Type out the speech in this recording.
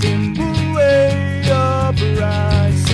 Zimbabwe uprising.